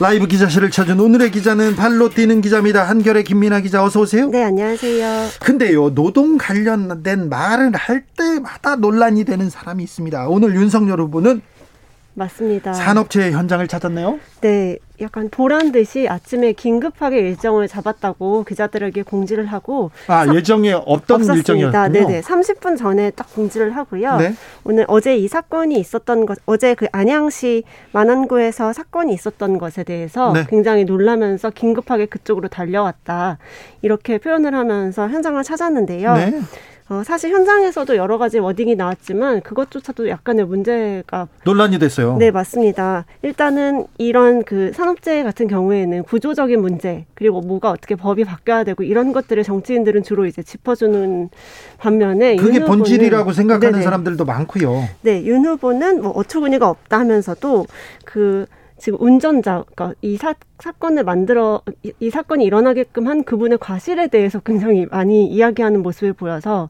라이브 기자실을 찾은 오늘의 기자는 발로 뛰는 기자입니다. 한결의 김민아 기자 어서 오세요. 네, 안녕하세요. 근데요, 노동 관련된 말을 할 때마다 논란이 되는 사람이 있습니다. 오늘 윤석열 후보는 맞습니다. 산업체의 현장을 찾았네요. 네, 약간 보란 듯이 아침에 긴급하게 일정을 잡았다고 기자들에게 공지를 하고 아 예정에 없던. 일정이었군요. 네네, 30분 전에 딱 공지를 하고요. 네. 오늘 어제 이 사건이 있었던 것, 어제 그 안양시 만안구에서 사건이 있었던 것에 대해서 네. 굉장히 놀라면서 긴급하게 그쪽으로 달려왔다 이렇게 표현을 하면서 현장을 찾았는데요. 네. 어, 사실 현장에서도 여러 가지 워딩이 나왔지만 그것조차도 약간의 문제가 논란이 됐어요. 네, 맞습니다. 일단은 이런 그 산업재해 같은 경우에는 구조적인 문제 그리고 뭐가 어떻게 법이 바뀌어야 되고 이런 것들을 정치인들은 주로 이제 짚어주는 반면에 그게 본질이라고 생각하는 네네. 사람들도 많고요. 네, 윤 후보는 뭐 어처구니가 없다 하면서도 그 지금 운전자, 그러니까 이 사, 사건을 만들어 이, 이, 사건이 일어나게끔 한 그분의 과실에 대해서 굉장히 많이 이야기하는 모습을 보여서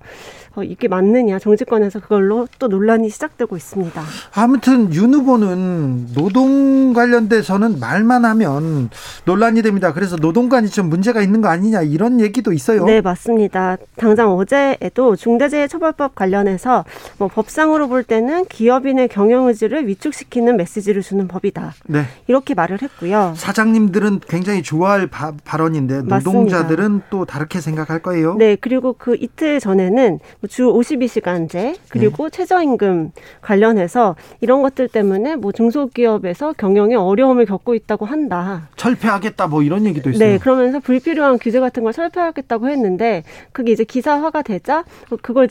어, 이게 맞느냐 정치권에서 그걸로 또 논란이 시작되고 있습니다. 아무튼 윤 후보는 노동 관련돼서는 말만 하면 논란이 됩니다. 그래서 노동관이 좀 문제가 있는 거 아니냐 이런 얘기도 있어요. 네 맞습니다. 당장 어제에도 중대재해처벌법 관련해서 뭐 법상으로 볼 때는 기업인의 경영 의지를 위축시키는 메시지를 주는 법이다. 네. 이렇게 말을 했고요. 사장 님들은 굉장히 좋아할 바, 발언인데 노동자들은 맞습니다. 또 다르게 생각할 거예요. 네 그리고 그 이틀 전에는 뭐주 52시간제 그리고 네. 최저임금 관련해서 이런 것들 때문에 뭐 중소기업에서 경영에 어려움을 겪고 있다고 한다. 철폐하겠다 뭐 이런 얘기도 있어요. 네, 그러면서 불필요한 규제 같은 걸 철폐하겠다고 했는데 그게 이제 기사화가 되자 그걸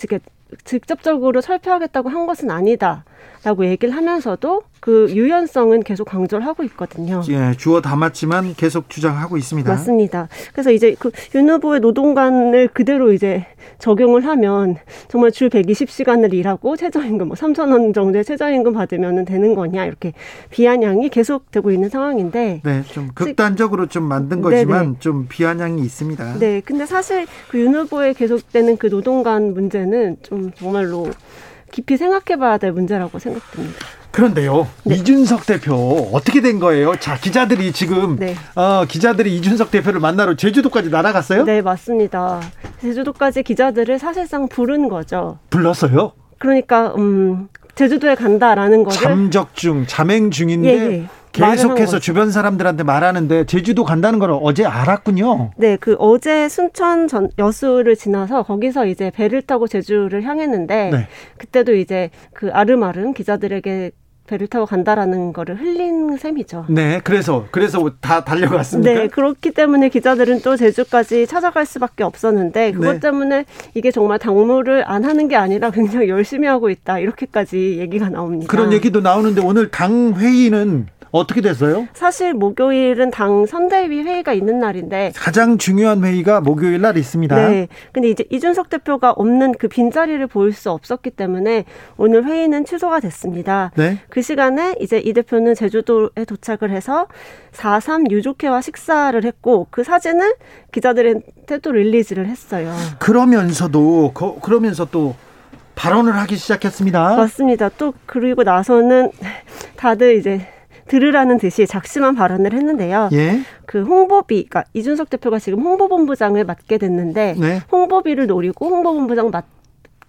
직접적으로 철폐하겠다고 한 것은 아니다. 라고 얘기를 하면서도 그 유연성은 계속 강조를 하고 있거든요. 예, 주어 담았지만 계속 주장하고 있습니다. 맞습니다. 그래서 이제 그 윤 후보의 노동관을 그대로 이제 적용을 하면 정말 주 120시간을 일하고 최저임금 뭐 3천 원 정도의 최저임금 받으면 되는 거냐 이렇게 비아냥이 계속되고 있는 상황인데 네, 좀 극단적으로 좀 만든 거지만 네네. 좀 비아냥이 있습니다. 네, 근데 사실 그 윤 후보의 계속되는 그 노동관 문제는 좀 정말로 깊이 생각해봐야 될 문제라고 생각됩니다. 그런데요, 네. 이준석 대표 어떻게 된 거예요? 자, 기자들이 지금 네. 어, 기자들이 이준석 대표를 만나러 제주도까지 날아갔어요? 네, 맞습니다. 제주도까지 기자들을 사실상 부른 거죠. 불렀어요? 그러니까 음, 제주도에 간다라는 거를 잠적 중, 잠행 중인데 예, 예. 계속해서 주변 사람들한테 말하는데 제주도 간다는 걸 어제 알았군요. 네, 그 어제 순천 전 여수를 지나서 거기서 이제 배를 타고 제주를 향했는데 네. 그때도 이제 그 아름아름 기자들에게 배를 타고 간다라는 거를 흘린 셈이죠. 네, 그래서 그래서 다 달려갔습니까? 네, 그렇기 때문에 기자들은 또 제주까지 찾아갈 수밖에 없었는데 그것 네. 때문에 이게 정말 당무를 안 하는 게 아니라 굉장히 열심히 하고 있다 이렇게까지 얘기가 나옵니다. 그런 얘기도 나오는데 오늘 당 회의는 어떻게 됐어요? 사실 목요일은 당 선대위 회의가 있는 날인데 가장 중요한 회의가 목요일 날 있습니다. 네. 근데 이제 이준석 대표가 없는 그 빈자리를 보일 수 없었기 때문에 오늘 회의는 취소가 됐습니다. 네. 그 시간에 이제 이 대표는 제주도에 도착을 해서 4.3 유족회와 식사를 했고 그 사진을 기자들한테 또 릴리즈를 했어요. 그러면서도 그, 그러면서 또 발언을 하기 시작했습니다. 맞습니다. 또 그리고 나서는 다들 이제 들으라는 듯이 작심한 발언을 했는데요. 예? 그 홍보비, 그러니까 이준석 대표가 지금 홍보본부장을 맡게 됐는데 네? 홍보비를 노리고 홍보본부장 맡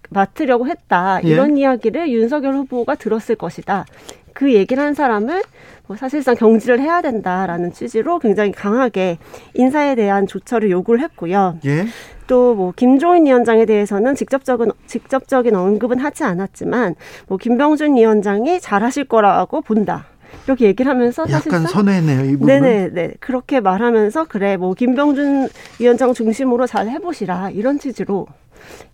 맡으려고 했다 예? 이런 이야기를 윤석열 후보가 들었을 것이다. 그 얘기를 한 사람을 뭐 사실상 경질을 해야 된다라는 취지로 굉장히 강하게 인사에 대한 조처를 요구를 했고요. 예? 또뭐 김종인 위원장에 대해서는 직접적인 직접적인 언급은 하지 않았지만 뭐 김병준 위원장이 잘하실 거라고 본다. 이렇게 얘기를 하면서 약간 선회네요 이 부분. 네네 네 그렇게 말하면서 그래 뭐 김병준 위원장 중심으로 잘 해보시라 이런 취지로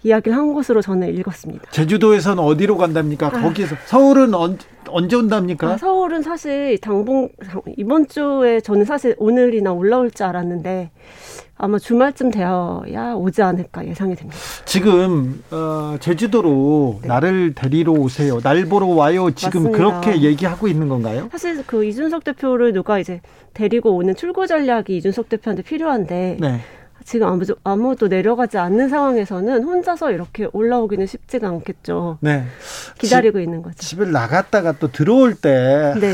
이야기를 한 것으로 저는 읽었습니다. 제주도에서는 어디로 간답니까? 아. 거기서 서울은 언, 언제 온답니까? 아, 서울은 사실 당분 이번 주에 저는 사실 오늘이나 올라올 줄 알았는데 아마 주말쯤 되어야 오지 않을까 예상이 됩니다. 지금 어, 제주도로 네. 나를 데리러 오세요. 날 보러 와요. 지금 맞습니다. 그렇게 얘기하고 있는 건가요? 사실 그 이준석 대표를 누가 이제 데리고 오는 출구 전략이 이준석 대표한테 필요한데 네. 지금 아무도, 아무도 내려가지 않는 상황에서는 혼자서 이렇게 올라오기는 쉽지가 않겠죠. 네. 기다리고 집, 있는 거죠. 집을 나갔다가 또 들어올 때 네.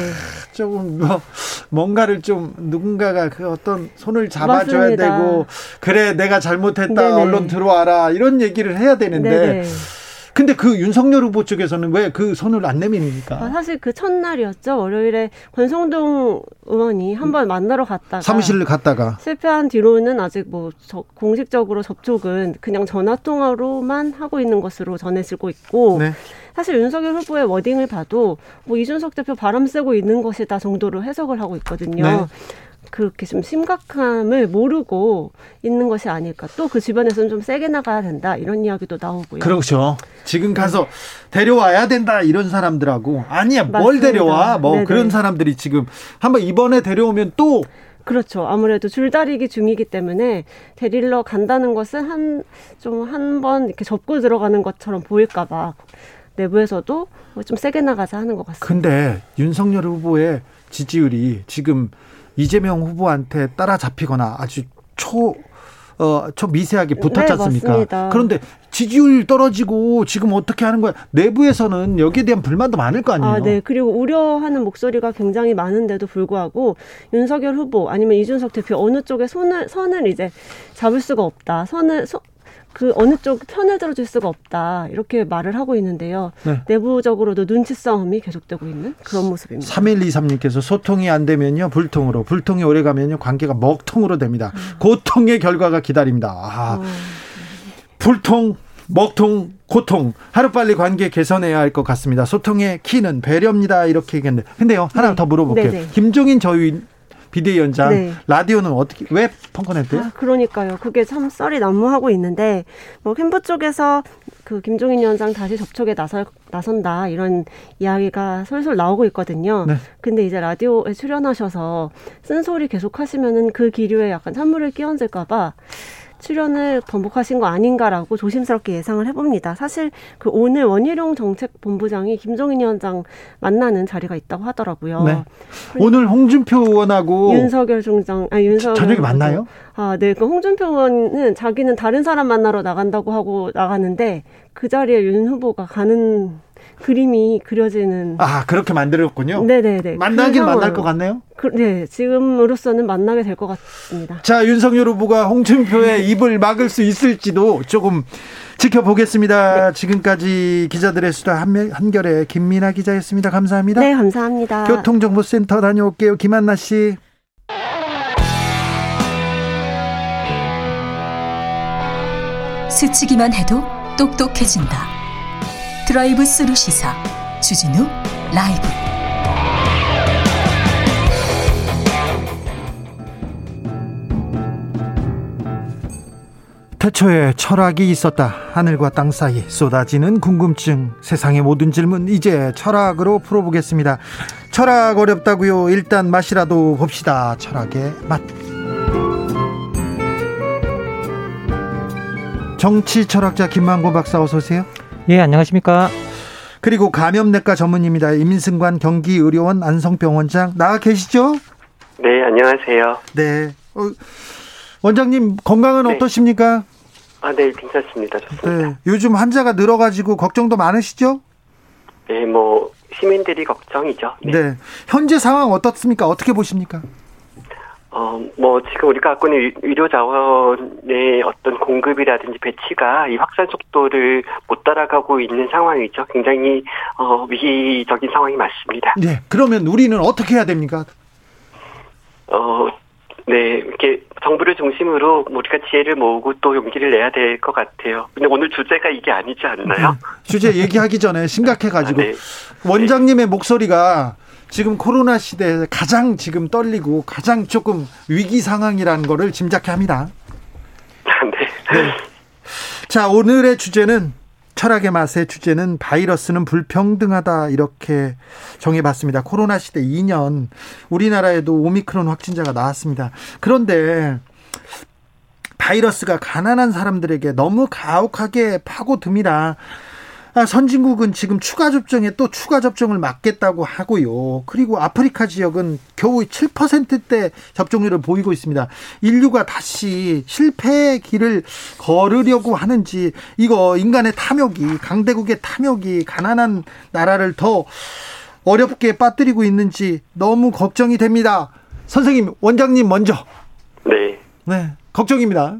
조금 뭐 뭔가를 좀 누군가가 그 어떤 손을 잡아줘야 맞습니다. 되고 그래 내가 잘못했다 네네. 얼른 들어와라 이런 얘기를 해야 되는데 네네. 근데 그 윤석열 후보 쪽에서는 왜 그 손을 안 내미니까? 아, 사실 그 첫날이었죠. 월요일에 권성동 의원이 한번 만나러 갔다가 사무실을 갔다가 실패한 뒤로는 아직 뭐 저, 공식적으로 접촉은 그냥 전화 통화로만 하고 있는 것으로 전해지고 있고 네. 사실 윤석열 후보의 워딩을 봐도 뭐 이준석 대표 바람 쐬고 있는 것이다 정도로 해석을 하고 있거든요. 네. 그렇게 좀 심각함을 모르고 있는 것이 아닐까. 또 그 주변에서는 좀 세게 나가야 된다. 이런 이야기도 나오고요. 그렇죠. 지금 가서 네. 데려와야 된다. 이런 사람들하고 아니야. 맞습니다. 뭘 데려와. 뭐 네네. 그런 사람들이 지금 한번 이번에 데려오면 또 그렇죠. 아무래도 줄다리기 중이기 때문에 데리러 간다는 것은 한 좀 한 번 이렇게 접고 들어가는 것처럼 보일까봐 내부에서도 좀 세게 나가자 하는 것 같습니다. 근데 윤석열 후보의 지지율이 지금 이재명 후보한테 따라잡히거나 아주 초 어, 초 미세하게 붙었지 네, 않습니까? 네, 그런데 지지율 떨어지고 지금 어떻게 하는 거야? 내부에서는 여기에 대한 불만도 많을 거 아니에요? 아, 네. 그리고 우려하는 목소리가 굉장히 많은데도 불구하고 윤석열 후보 아니면 이준석 대표 어느 쪽에 손을 선을 이제 잡을 수가 없다. 선을 소, 그 어느 쪽 편을 들어줄 수가 없다 이렇게 말을 하고 있는데요. 네. 내부적으로도 눈치 싸움이 계속되고 있는 그런 모습입니다. 3123님께서 소통이 안 되면요 불통으로 불통이 오래 가면요 관계가 먹통으로 됩니다. 음. 고통의 결과가 기다립니다. 아, 어. 불통 먹통 고통 하루빨리 관계 개선해야 할 것 같습니다. 소통의 키는 배려입니다. 이렇게 얘기했는데 근데요 하나 네. 더 물어볼게요. 네네. 김종인 저희 비대위원장 네. 라디오는 어떻게 왜 펑커냈대요? 아, 그러니까요. 그게 참 썰이 난무하고 있는데 뭐 캠프 쪽에서 그 김종인 위원장 다시 접촉에 나설 나선다 이런 이야기가 솔솔 나오고 있거든요. 네. 근데 이제 라디오에 출연하셔서 쓴소리 계속 하시면은 그 기류에 약간 찬물을 끼얹을까봐 출연을 번복하신 거 아닌가라고 조심스럽게 예상을 해봅니다. 사실 그 오늘 원희룡 정책본부장이 김종인 위원장 만나는 자리가 있다고 하더라고요. 네. 오늘 홍준표 의원하고 윤석열 중장, 아 윤석열 저녁에 만나요? 아, 네. 그 홍준표 의원은 자기는 다른 사람 만나러 나간다고 하고 나가는데 그 자리에 윤 후보가 가는 그림이 그려지는. 아 그렇게 만들었군요. 네네네. 만나긴 그 만날 것 같네요. 그, 네, 지금으로서는 만나게 될 것 같습니다. 자, 윤석열 후보가 홍준표의 입을 막을 수 있을지도 조금 지켜보겠습니다. 네. 지금까지 기자들의 수다 한결의 김민아 기자였습니다. 감사합니다. 네, 감사합니다. 교통정보센터 다녀올게요. 김한나 씨. 스치기만 해도 똑똑해진다. 드라이브 스루 시사 주진우 라이브 태초에 철학이 있었다. 하늘과 땅 사이 쏟아지는 궁금증. 세상의 모든 질문 이제 철학으로 풀어보겠습니다. 철학 어렵다고요. 일단 맛이라도 봅시다. 철학의 맛. 정치 철학자 김만고 박사 어서 오세요. 예, 안녕하십니까. 그리고 감염내과 전문입니다. 임승관 경기의료원 안성병 원장 나와 계시죠? 네, 안녕하세요. 네. 어, 원장님 건강은 네. 어떠십니까? 아, 네, 괜찮습니다. 좋습니다. 네, 요즘 환자가 늘어가지고 걱정도 많으시죠? 네, 뭐 시민들이 걱정이죠. 네. 네. 현재 상황 어떻습니까? 어떻게 보십니까? 어, 뭐, 지금 우리가 갖고 있는 의료 자원의 어떤 공급이라든지 배치가 이 확산 속도를 못 따라가고 있는 상황이죠. 굉장히, 어, 위기적인 상황이 맞습니다. 네. 그러면 우리는 어떻게 해야 됩니까? 어, 네. 이렇게 정부를 중심으로 우리가 지혜를 모으고 또 용기를 내야 될 것 같아요. 근데 오늘 주제가 이게 아니지 않나요? 음, 주제 얘기하기 전에 심각해가지고. 아, 네. 원장님의 네. 목소리가 지금 코로나 시대에 가장 지금 떨리고 가장 조금 위기 상황이라는 거를 짐작해 합니다. 네. 네. 자, 오늘의 주제는 철학의 맛의 주제는 바이러스는 불평등하다 이렇게 정해봤습니다. 코로나 시대 2년 우리나라에도 오미크론 확진자가 나왔습니다. 그런데 바이러스가 가난한 사람들에게 너무 가혹하게 파고듭니다. 아, 선진국은 지금 추가 접종에 또 추가 접종을 막겠다고 하고요. 그리고 아프리카 지역은 겨우 7%대 접종률을 보이고 있습니다. 인류가 다시 실패의 길을 걸으려고 하는지 이거 인간의 탐욕이 강대국의 탐욕이 가난한 나라를 더 어렵게 빠뜨리고 있는지 너무 걱정이 됩니다. 선생님, 원장님 먼저. 네. 네, 걱정입니다.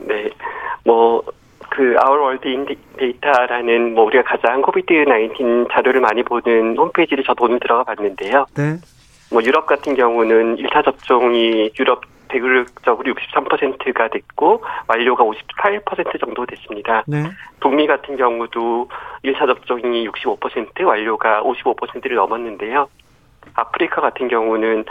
네. 뭐 그 Our World in Data라는 뭐 우리가 가장 코비드 19 자료를 많이 보는 홈페이지를 저도 오늘 들어가 봤는데요. 네. 뭐 유럽 같은 경우는 1차 접종이 유럽 대륙적으로 63%가 됐고 완료가 58% 정도 됐습니다. 네. 북미 같은 경우도 1차 접종이 65% 완료가 55%를 넘었는데요. 아프리카 같은 경우는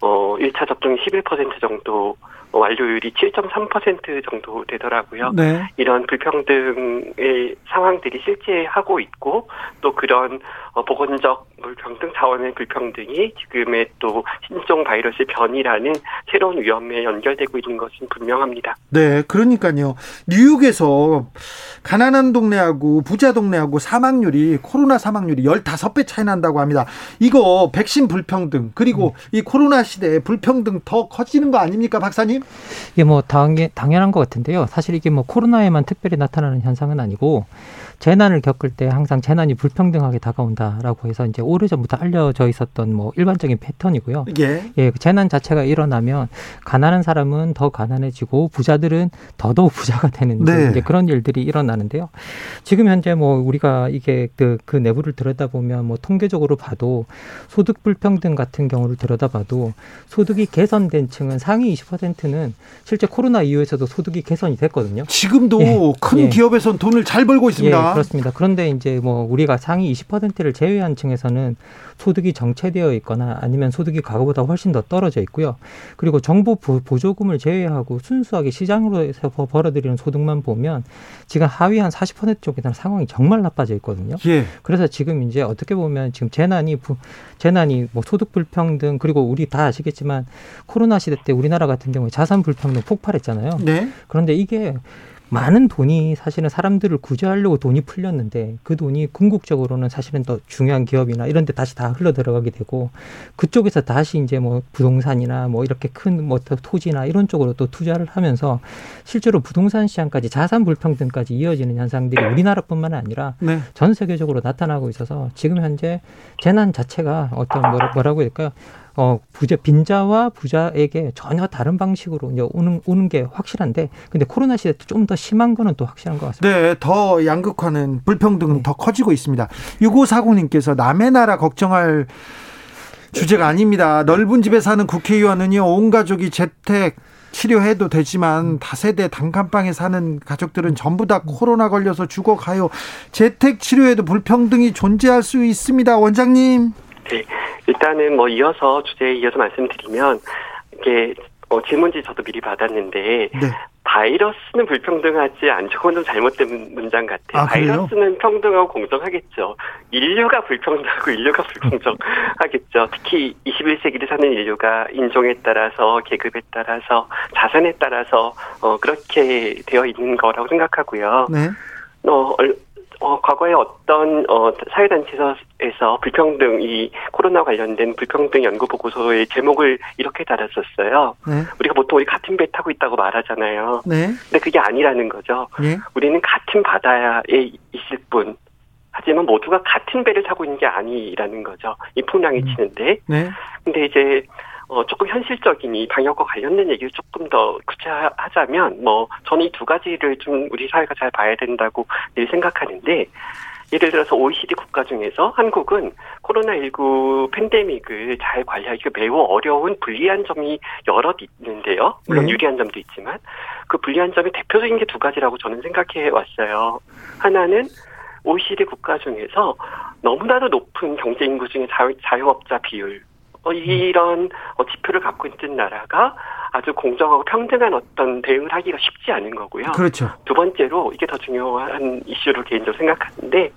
어 1차 접종이 11% 정도 완료율이 7.3% 정도 되더라고요. 네. 이런 불평등의 상황들이 실제 하고 있고 또 그런 어, 보건적 불평등 자원의 불평등이 지금의 또 신종 바이러스 변이라는 새로운 위험에 연결되고 있는 것은 분명합니다. 네, 그러니까요. 뉴욕에서 가난한 동네하고 부자 동네하고 사망률이 코로나 사망률이 15배 차이 난다고 합니다. 이거 백신 불평등 그리고 음. 이 코로나 시대에 불평등 더 커지는 거 아닙니까, 박사님? 이게 뭐 당연, 당연한 것 같은데요. 사실 이게 뭐 코로나에만 특별히 나타나는 현상은 아니고 재난을 겪을 때 항상 재난이 불평등하게 다가온다라고 해서 이제 오래전부터 알려져 있었던 뭐 일반적인 패턴이고요. 예. 예, 재난 자체가 일어나면 가난한 사람은 더 가난해지고 부자들은 더더욱 부자가 되는 네. 이제 그런 일들이 일어나는데요. 지금 현재 뭐 우리가 이게 그, 그 내부를 들여다보면 뭐 통계적으로 봐도 소득 불평등 같은 경우를 들여다봐도 소득이 개선된 층은 상위 20%는 실제 코로나 이후에서도 소득이 개선이 됐거든요. 지금도 예. 큰 예. 기업에선 돈을 잘 벌고 있습니다. 예, 그렇습니다. 그런데 이제 뭐 우리가 상위 20%를 제외한 층에서는 소득이 정체되어 있거나 아니면 소득이 과거보다 훨씬 더 떨어져 있고요. 그리고 정부 보조금을 제외하고 순수하게 시장으로서 벌어들이는 소득만 보면 지금 하위 한 40% 쪽에 대한 상황이 정말 나빠져 있거든요. 예. 그래서 지금 이제 어떻게 보면 지금 재난이 재난이 뭐 소득 불평등 그리고 우리 다 아시겠지만 코로나 시대 때 우리나라 같은 경우에 자산 불평등 폭발했잖아요. 네. 그런데 이게 많은 돈이 사실은 사람들을 구제하려고 돈이 풀렸는데 그 돈이 궁극적으로는 사실은 더 중요한 기업이나 이런 데 다시 다 흘러 들어가게 되고 그쪽에서 다시 이제 뭐 부동산이나 뭐 이렇게 큰 뭐 토지나 이런 쪽으로 또 투자를 하면서 실제로 부동산 시장까지 자산 불평등까지 이어지는 현상들이 우리나라뿐만 아니라 네. 전 세계적으로 나타나고 있어서 지금 현재 재난 자체가 어떤 뭐라, 뭐라고 해야 될까요? 어, 부자, 빈자와 부자에게 전혀 다른 방식으로 이제 오는, 오는 게 확실한데, 근데 코로나 시대 좀 더 심한 거는 또 확실한 것 같습니다. 네, 더 양극화는 불평등은 네. 더 커지고 있습니다. 6540님께서 남의 나라 걱정할 주제가 아닙니다. 넓은 집에 사는 국회의원은요, 온 가족이 재택, 치료해도 되지만 다세대 단칸방에 사는 가족들은 전부 다 코로나 걸려서 죽어가요. 재택 치료에도 불평등이 존재할 수 있습니다. 원장님. 네. 일단은 뭐 이어서 주제에 이어서 말씀드리면 이게 어, 질문지 저도 미리 받았는데 네. 바이러스는 불평등하지 않고는 좀 잘못된 문장 같아요. 아, 바이러스는 평등하고 공정하겠죠. 인류가 불평등하고 인류가 불공정하겠죠. 특히 21세기를 사는 인류가 인종에 따라서 계급에 따라서 자산에 따라서 어, 그렇게 되어 있는 거라고 생각하고요. 네. 어, 어, 과거에 어떤 어, 사회단체에서 불평등 이 코로나 관련된 불평등 연구 보고서의 제목을 이렇게 달았었어요. 네. 우리가 보통 우리 같은 배 타고 있다고 말하잖아요. 네. 근데 그게 아니라는 거죠. 네. 우리는 같은 바다에 있을 뿐. 하지만 모두가 같은 배를 타고 있는 게 아니라는 거죠. 이 풍랑이 음. 치는데. 네. 근데 이제 어, 조금 현실적인 이 방역과 관련된 얘기를 조금 더 구체화하자면, 뭐, 저는 이 두 가지를 좀 우리 사회가 잘 봐야 된다고 늘 생각하는데, 예를 들어서 OECD 국가 중에서 한국은 코로나19 팬데믹을 잘 관리하기가 매우 어려운 불리한 점이 여럿 있는데요. 물론 네. 유리한 점도 있지만, 그 불리한 점이 대표적인 게 두 가지라고 저는 생각해 왔어요. 하나는 OECD 국가 중에서 너무나도 높은 경제 인구 중에 자유, 자유업자 비율, 어, 이런 어, 지표를 갖고 있는 나라가 아주 공정하고 평등한 어떤 대응을 하기가 쉽지 않은 거고요. 그렇죠. 두 번째로 이게 더 중요한 이슈로 개인적으로 생각하는데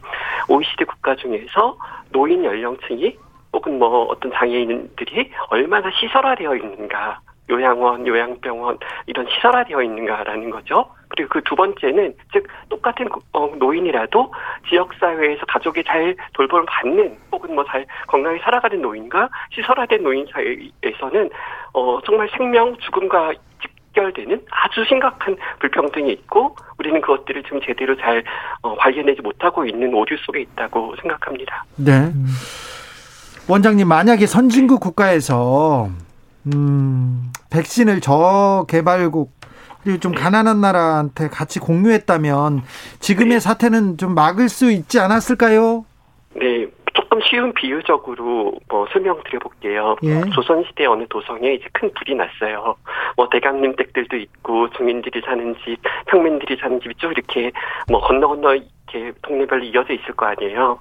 OECD 국가 중에서 노인 연령층이 혹은 뭐 어떤 장애인들이 얼마나 시설화되어 있는가 요양원, 요양병원 이런 시설화되어 있는가라는 거죠. 그리고 그 두 번째는 즉 똑같은 어, 노인이라도 지역 사회에서 가족이 잘 돌봄을 받는 혹은 뭐 잘 건강히 살아가는 노인과 시설화된 노인 사이에서는 어 정말 생명 죽음과 직결되는 아주 심각한 불평등이 있고 우리는 그것들을 지금 제대로 잘 어, 발견하지 못하고 있는 오류 속에 있다고 생각합니다. 네. 원장님 만약에 선진국 국가에서 음, 백신을 저개발국 그리고 좀 가난한 나라한테 같이 공유했다면 지금의 네. 사태는 좀 막을 수 있지 않았을까요? 네, 조금 쉬운 비유적으로 뭐 설명드려 볼게요. 예. 조선 시대 어느 도성에 이제 큰 불이 났어요. 뭐 대강림 댁들도 있고 주민들이 사는 집, 평민들이 사는 집이 쭉 이렇게 뭐 건너 건너 이렇게 동네별로 이어져 있을 거 아니에요.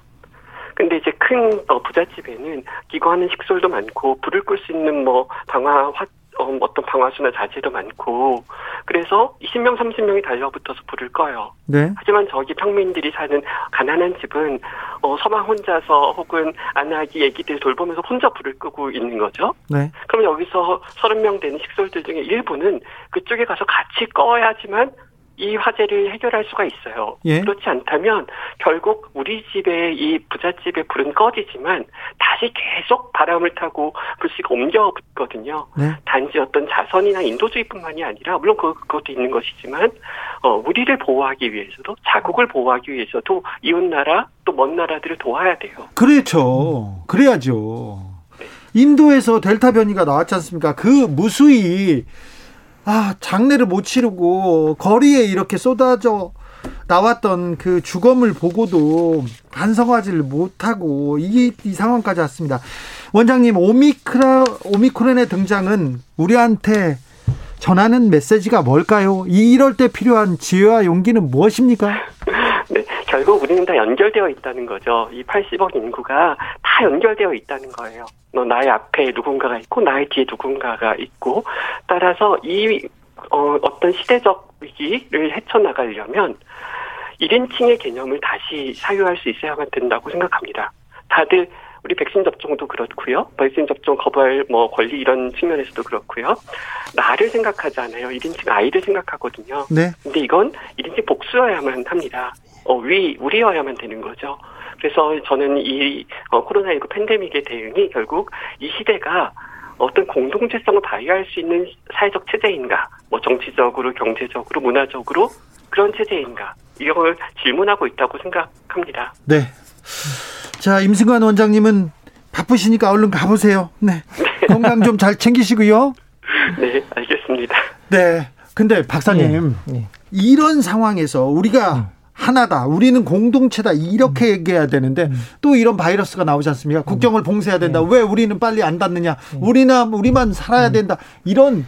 근데 이제 큰 어, 부잣집에는 기거하는 식솔도 많고 불을 끌 수 있는 뭐 방화 화 어, 어떤 방화수나 자재도 많고 그래서 20명 30명이 달려붙어서 불을 꺼요. 네. 하지만 저기 평민들이 사는 가난한 집은 어, 서방 혼자서 혹은 아나기 애기들 돌보면서 혼자 불을 끄고 있는 거죠. 네. 그럼 여기서 30명 되는 식솔들 중에 일부는 그쪽에 가서 같이 꺼야지만 이 화재를 해결할 수가 있어요. 예. 그렇지 않다면 결국 우리 집의 이 부잣집의 불은 꺼지지만 다시 계속 바람을 타고 불씨가 옮겨 붙거든요. 네. 단지 어떤 자선이나 인도주의뿐만이 아니라 물론 그, 그것도 있는 것이지만 어, 우리를 보호하기 위해서도 자국을 보호하기 위해서도 이웃 나라 또 먼 나라들을 도와야 돼요. 그렇죠. 그래야죠. 네. 인도에서 델타 변이가 나왔지 않습니까? 그 무수히 아, 장례를 못 치르고 거리에 이렇게 쏟아져 나왔던 그 주검을 보고도 반성하지를 못하고 이, 이 상황까지 왔습니다. 원장님, 오미크라, 오미크론의 등장은 우리한테 전하는 메시지가 뭘까요? 이럴 때 필요한 지혜와 용기는 무엇입니까? 네, 결국 우리는 다 연결되어 있다는 거죠. 이 80억 인구가 다 연결되어 있다는 거예요. 나의 앞에 누군가가 있고 나의 뒤에 누군가가 있고 따라서 이 어, 어떤 시대적 위기를 헤쳐나가려면 1인칭의 개념을 다시 사유할 수 있어야만 된다고 생각합니다. 다들 우리 백신 접종도 그렇고요. 백신 접종 거부할 뭐 권리 이런 측면에서도 그렇고요. 나를 생각하잖아요. 1인칭 아이를 생각하거든요. 네. 근데 이건 1인칭 복수여야만 합니다. 어, 위, 우리여야만 되는 거죠. 그래서 저는 이 어, 코로나19 팬데믹의 대응이 결국 이 시대가 어떤 공동체성을 발휘할 수 있는 사회적 체제인가, 뭐 정치적으로, 경제적으로, 문화적으로 그런 체제인가 이걸 질문하고 있다고 생각합니다. 네. 자 임승관 원장님은 바쁘시니까 얼른 가보세요. 네. 네. 건강 좀 잘 챙기시고요. 네, 알겠습니다. 네. 근데 박사님 네. 네. 이런 상황에서 우리가 음. 하나다. 우리는 공동체다. 이렇게 음. 얘기해야 되는데 음. 또 이런 바이러스가 나오지 않습니까? 국경을 음. 봉쇄해야 된다. 네. 왜 우리는 빨리 안 닫느냐? 네. 우리나 우리만 살아야 음. 된다. 이런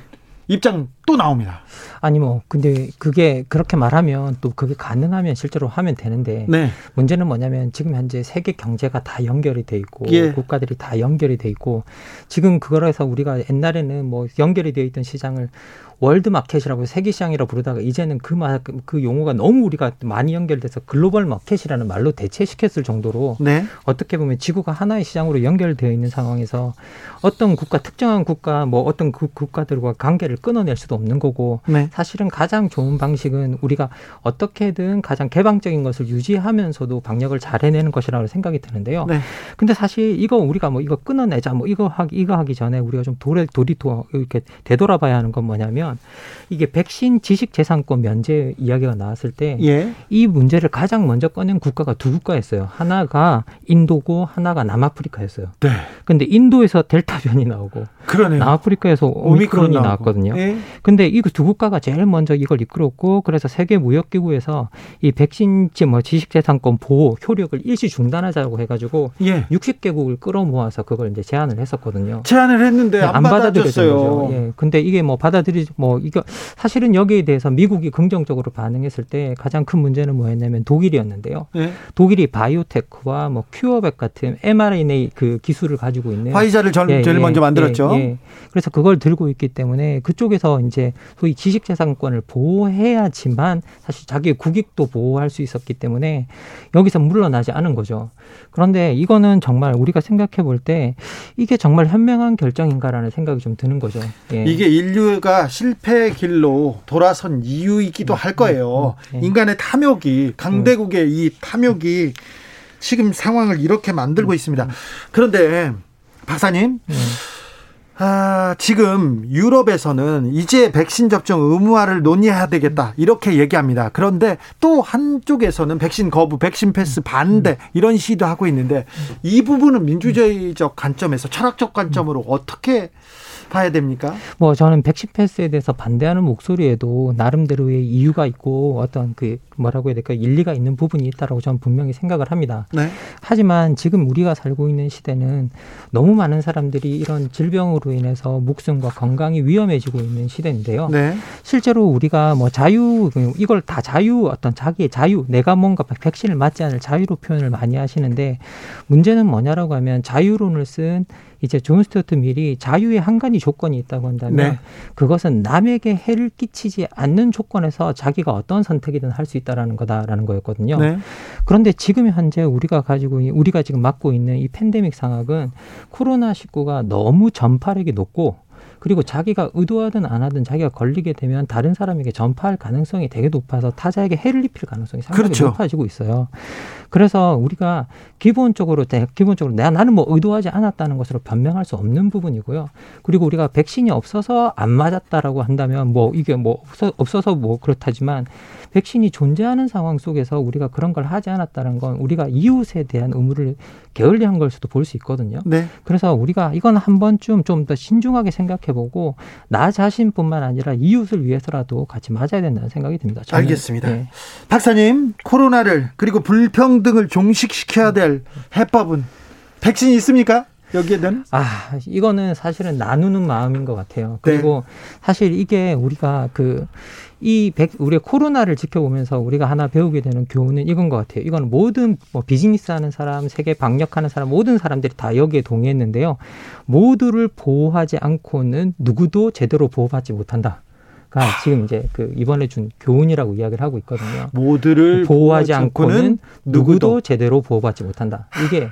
입장 또 나옵니다. 아니 뭐 근데 그게 그렇게 말하면 또 그게 가능하면 실제로 하면 되는데 네. 문제는 뭐냐면 지금 현재 세계 경제가 다 연결이 돼 있고 예. 국가들이 다 연결이 돼 있고 지금 그거라서 우리가 옛날에는 뭐 연결이 되어 있던 시장을 world market이라고 세계 시장이라고 부르다가 이제는 그, 말, 그 용어가 너무 우리가 많이 연결돼서 global market이라는 말로 대체시켰을 정도로 네. 어떻게 보면 지구가 하나의 시장으로 연결되어 있는 상황에서 어떤 국가 특정한 국가 뭐 어떤 그 국가들과 관계를 끊어낼 수도 없는 거고 네. 사실은 가장 좋은 방식은 우리가 어떻게든 가장 개방적인 것을 유지하면서도 방역을 잘 해내는 것이라고 생각이 드는데요. 네. 근데 사실 이거 우리가 뭐 이거 끊어내자 뭐 이거 하기 이거 하기 전에 우리가 좀 도래 도리도 이렇게 되돌아봐야 하는 건 뭐냐면 보면 이게 백신 지식 재산권 면제 이야기가 나왔을 때이 예. 문제를 가장 먼저 꺼낸 국가가 두 국가였어요. 하나가 인도고 하나가 남아프리카였어요. 네. 근데 인도에서 델타 변이 나오고 그러네요. 남아프리카에서 오미크론이 나왔거든요. 예. 근데 이 두 국가가 제일 먼저 이걸 이끌었고 그래서 세계 무역 기구에서 이 백신 뭐 지식 재산권 보호 효력을 일시 중단하자고 해 가지고 예. 60개국을 끌어모아서 그걸 이제 제안을 했었거든요. 제안을 했는데 네, 안, 안 받아들였어요. 예. 근데 이게 뭐 받아들이 뭐 이거 사실은 여기에 대해서 미국이 긍정적으로 반응했을 때 가장 큰 문제는 뭐였냐면 독일이었는데요. 예. 독일이 바이오테크와 뭐 큐어백 같은 mRNA 그 기술을 가지고 있는 화이자를 전, 예, 제일 예, 먼저 만들었죠. 예, 예. 그래서 그걸 들고 있기 때문에 그쪽에서 이제 소위 지식재산권을 보호해야지만 사실 자기 국익도 보호할 수 있었기 때문에 여기서 물러나지 않은 거죠. 그런데 이거는 정말 우리가 생각해 볼 때 이게 정말 현명한 결정인가라는 생각이 좀 드는 거죠. 예. 이게 인류가 실패 길로 돌아선 이유이기도 할 거예요. 음, 음, 음. 예. 인간의 탐욕이 강대국의 이 탐욕이 지금 상황을 이렇게 만들고 있습니다. 그런데 박사님, 아, 지금 유럽에서는 이제 백신 접종 의무화를 논의해야 되겠다. 이렇게 얘기합니다. 그런데 또 한쪽에서는 백신 거부, 백신 패스 반대 이런 시도 하고 있는데 이 부분은 민주주의적 관점에서 철학적 관점으로 어떻게 봐야 됩니까? 뭐 저는 백신 패스에 대해서 반대하는 목소리에도 나름대로의 이유가 있고 어떤 그 뭐라고 해야 될까 일리가 있는 부분이 있다라고 저는 분명히 생각을 합니다. 네. 하지만 지금 우리가 살고 있는 시대는 너무 많은 사람들이 이런 질병으로 인해서 목숨과 건강이 위험해지고 있는 시대인데요. 네. 실제로 우리가 뭐 자유 이걸 다 자유 어떤 자기의 자유 내가 뭔가 백신을 맞지 않을 자유로 표현을 많이 하시는데 문제는 뭐냐라고 하면 자유론을 쓴 이제 존 스튜어트 밀이 자유의 한 가지 조건이 있다고 한다면 네. 그것은 남에게 해를 끼치지 않는 조건에서 자기가 어떤 선택이든 할 수 있다라는 거다라는 거였거든요. 네. 그런데 지금 현재 우리가 가지고 우리가 지금 맡고 있는 이 팬데믹 상황은 코로나 19가 너무 전파력이 높고 그리고 자기가 의도하든 안 하든 자기가 걸리게 되면 다른 사람에게 전파할 가능성이 되게 높아서 타자에게 해를 입힐 가능성이 상당히 그렇죠. 높아지고 있어요. 그래서 우리가 기본적으로 기본적으로 내가 나는 뭐 의도하지 않았다는 것으로 변명할 수 없는 부분이고요. 그리고 우리가 백신이 없어서 안 맞았다라고 한다면 뭐 이게 뭐 없어서 뭐 그렇다지만 백신이 존재하는 상황 속에서 우리가 그런 걸 하지 않았다는 건 우리가 이웃에 대한 의무를 게을리한 걸 수도 볼 수 있거든요. 네. 그래서 우리가 이건 한 번쯤 좀 더 신중하게 생각해보고 나 자신뿐만 아니라 이웃을 위해서라도 같이 맞아야 된다는 생각이 듭니다. 저는. 알겠습니다. 네. 박사님 코로나를 그리고 불평등을 종식시켜야 될 해법은 백신이 있습니까? 여기에는? 아, 이거는 사실은 나누는 마음인 것 같아요. 그리고 네. 사실 이게 우리가 그, 이 백, 우리가 코로나를 지켜보면서 우리가 하나 배우게 되는 교훈은 이건 것 같아요. 이건 모든 뭐 비즈니스 하는 사람, 세계 방역하는 사람, 모든 사람들이 다 여기에 동의했는데요. 모두를 보호하지 않고는 누구도 제대로 보호받지 못한다. 가 지금 이제 그 이번에 준 교훈이라고 이야기를 하고 있거든요. 모두를 보호하지 않고는 누구도 제대로 보호받지 못한다. 이게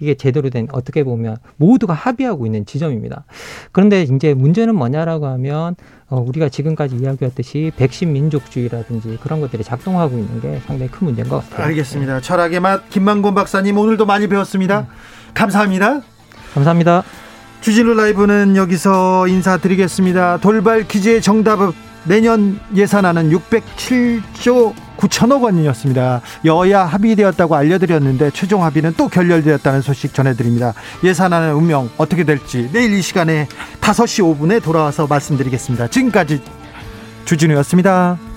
이게 제대로 된 어떻게 보면 모두가 합의하고 있는 지점입니다. 그런데 이제 문제는 뭐냐라고 하면 어, 우리가 지금까지 이야기했듯이 백신 민족주의라든지 그런 것들이 작동하고 있는 게 상당히 큰 문제인 것 같아요. 알겠습니다. 네. 철학의 맛 김만곤 박사님 오늘도 많이 배웠습니다. 음. 감사합니다. 감사합니다. 주진우 라이브는 여기서 인사드리겠습니다. 돌발 퀴즈의 정답은 내년 예산안은 607조 9천억 원이었습니다. 여야 합의되었다고 알려드렸는데 최종 합의는 또 결렬되었다는 소식 전해드립니다. 예산안의 운명 어떻게 될지 내일 이 시간에 5시 5분에 돌아와서 말씀드리겠습니다. 지금까지 주진우였습니다.